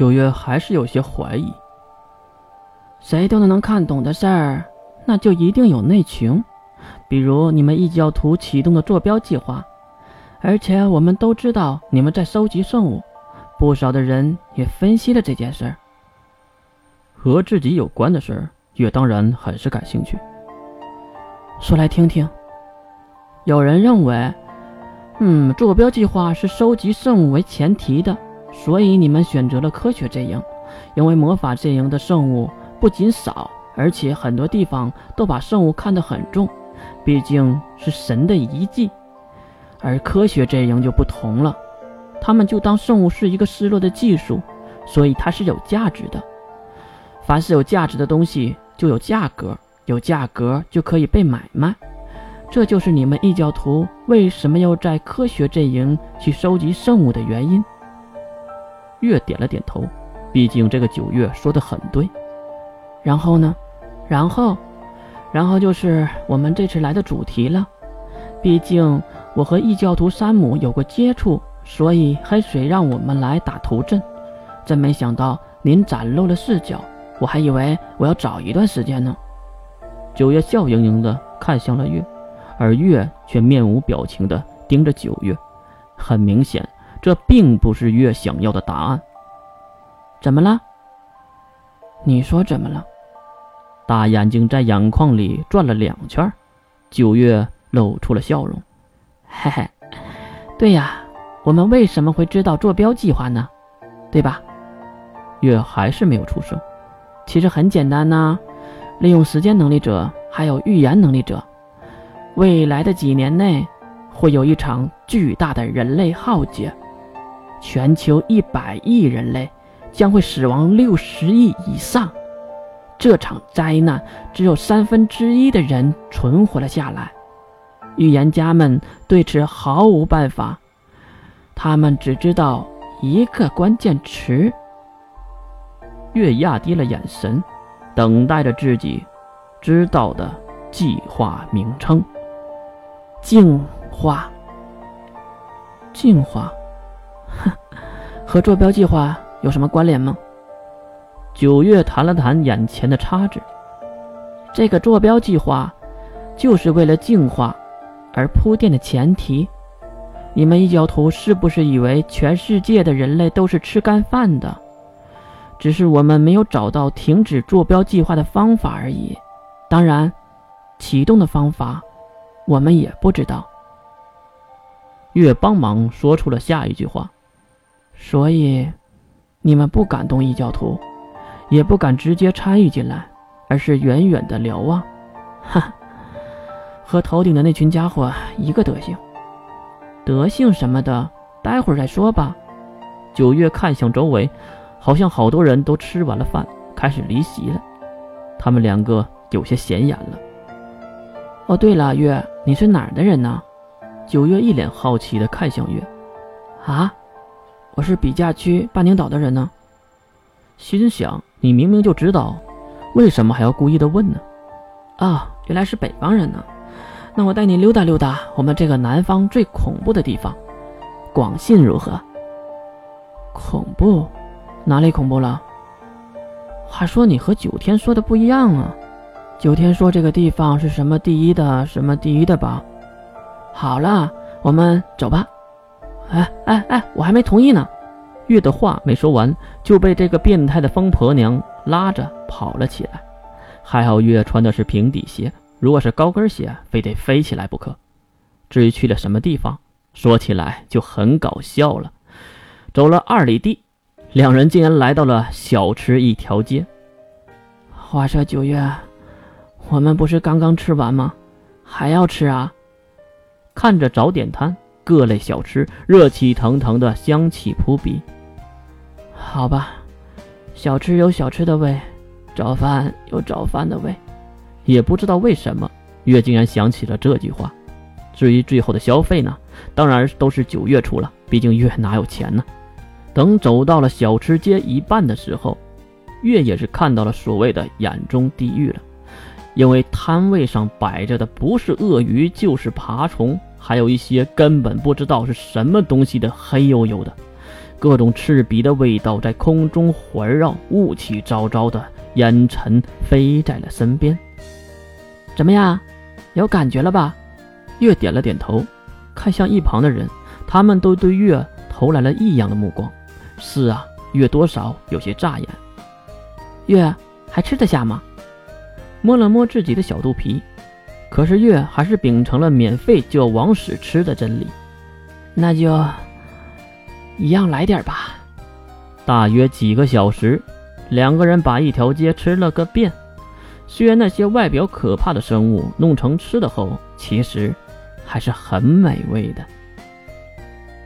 九月还是有些怀疑。谁都能看懂的事儿，那就一定有内情。比如你们异教徒启动的坐标计划，而且我们都知道你们在收集圣物，不少的人也分析了这件事儿。和自己有关的事儿，月当然很是感兴趣。说来听听。有人认为，嗯，坐标计划是收集圣物为前提的，所以你们选择了科学阵营，因为魔法阵营的圣物不仅少，而且很多地方都把圣物看得很重，毕竟是神的遗迹。而科学阵营就不同了，他们就当圣物是一个失落的技术，所以它是有价值的。凡是有价值的东西就有价格，有价格就可以被买卖。这就是你们异教徒为什么要在科学阵营去收集圣物的原因。月点了点头，毕竟这个九月说的很对。然后呢？然后，然后就是我们这次来的主题了。毕竟我和异教徒山姆有过接触，所以黑水让我们来打头阵。真没想到您展露了视角，我还以为我要找一段时间呢。九月笑盈盈的看向了月。而月却面无表情的盯着九月，很明显，这并不是月想要的答案。怎么了？你说怎么了？大眼睛在眼眶里转了两圈，九月露出了笑容。嘿嘿，对呀，我们为什么会知道坐标计划呢？对吧？月还是没有出声。其实很简单呐，利用时间能力者还有预言能力者。未来的几年内，会有一场巨大的人类浩劫，全球一百亿人类将会死亡六十亿以上。这场灾难只有三分之一的人存活了下来。预言家们对此毫无办法，他们只知道一个关键词。月压低了眼神，等待着自己知道的计划名称。净化，净化，和坐标计划有什么关联吗？九月弹了弹眼前的叉子，这个坐标计划就是为了净化而铺垫的前提。你们异教徒是不是以为全世界的人类都是吃干饭的？只是我们没有找到停止坐标计划的方法而已。当然，启动的方法。我们也不知道。月帮忙说出了下一句话，所以你们不敢动异教徒，也不敢直接参与进来，而是远远的瞭望。哈，和头顶的那群家伙一个德行。德性什么的，待会儿再说吧。九月看向周围，好像好多人都吃完了饭，开始离席了。他们两个有些显眼了。哦，对了，月，你是哪儿的人呢？九月一脸好奇的看向月。啊，我是比价区半宁岛的人呢。心想，你明明就知道，为什么还要故意的问呢？啊，原来是北方人呢。那我带你溜达溜达我们这个南方最恐怖的地方，广信如何？恐怖？哪里恐怖了？话说你和九天说的不一样啊。九天说：“这个地方是什么第一的，什么第一的吧？”好了，我们走吧。哎哎哎，我还没同意呢。月的话没说完，就被这个变态的疯婆娘拉着跑了起来。还好月穿的是平底鞋，如果是高跟鞋，非得飞起来不可。至于去了什么地方，说起来就很搞笑了。走了二里地，两人竟然来到了小吃一条街。话说九月。我们不是刚刚吃完吗？还要吃啊！看着早点摊，各类小吃热气腾腾的，香气扑鼻。好吧，小吃有小吃的味，早饭有早饭的味。也不知道为什么，月竟然想起了这句话。至于最后的消费呢，当然都是九月出了，毕竟月哪有钱呢？等走到了小吃街一半的时候，月也是看到了所谓的眼中地狱了。因为摊位上摆着的不是鳄鱼就是爬虫，还有一些根本不知道是什么东西的黑黝黝的，各种刺鼻的味道在空中环绕，雾气昭昭的，烟尘飞在了身边。怎么样，有感觉了吧？月点了。点头，看向一旁的人，他们都对月投来了。异样的目光。是啊，月多少有些扎眼。月还吃得下吗？摸了。摸自己的小肚皮，可是月还是秉承了免费就要往死吃的真理。那就一样来点吧。大约几个小时，两个人把一条街吃了个遍。虽然那些外表可怕的生物弄成吃的后，其实还是很美味的。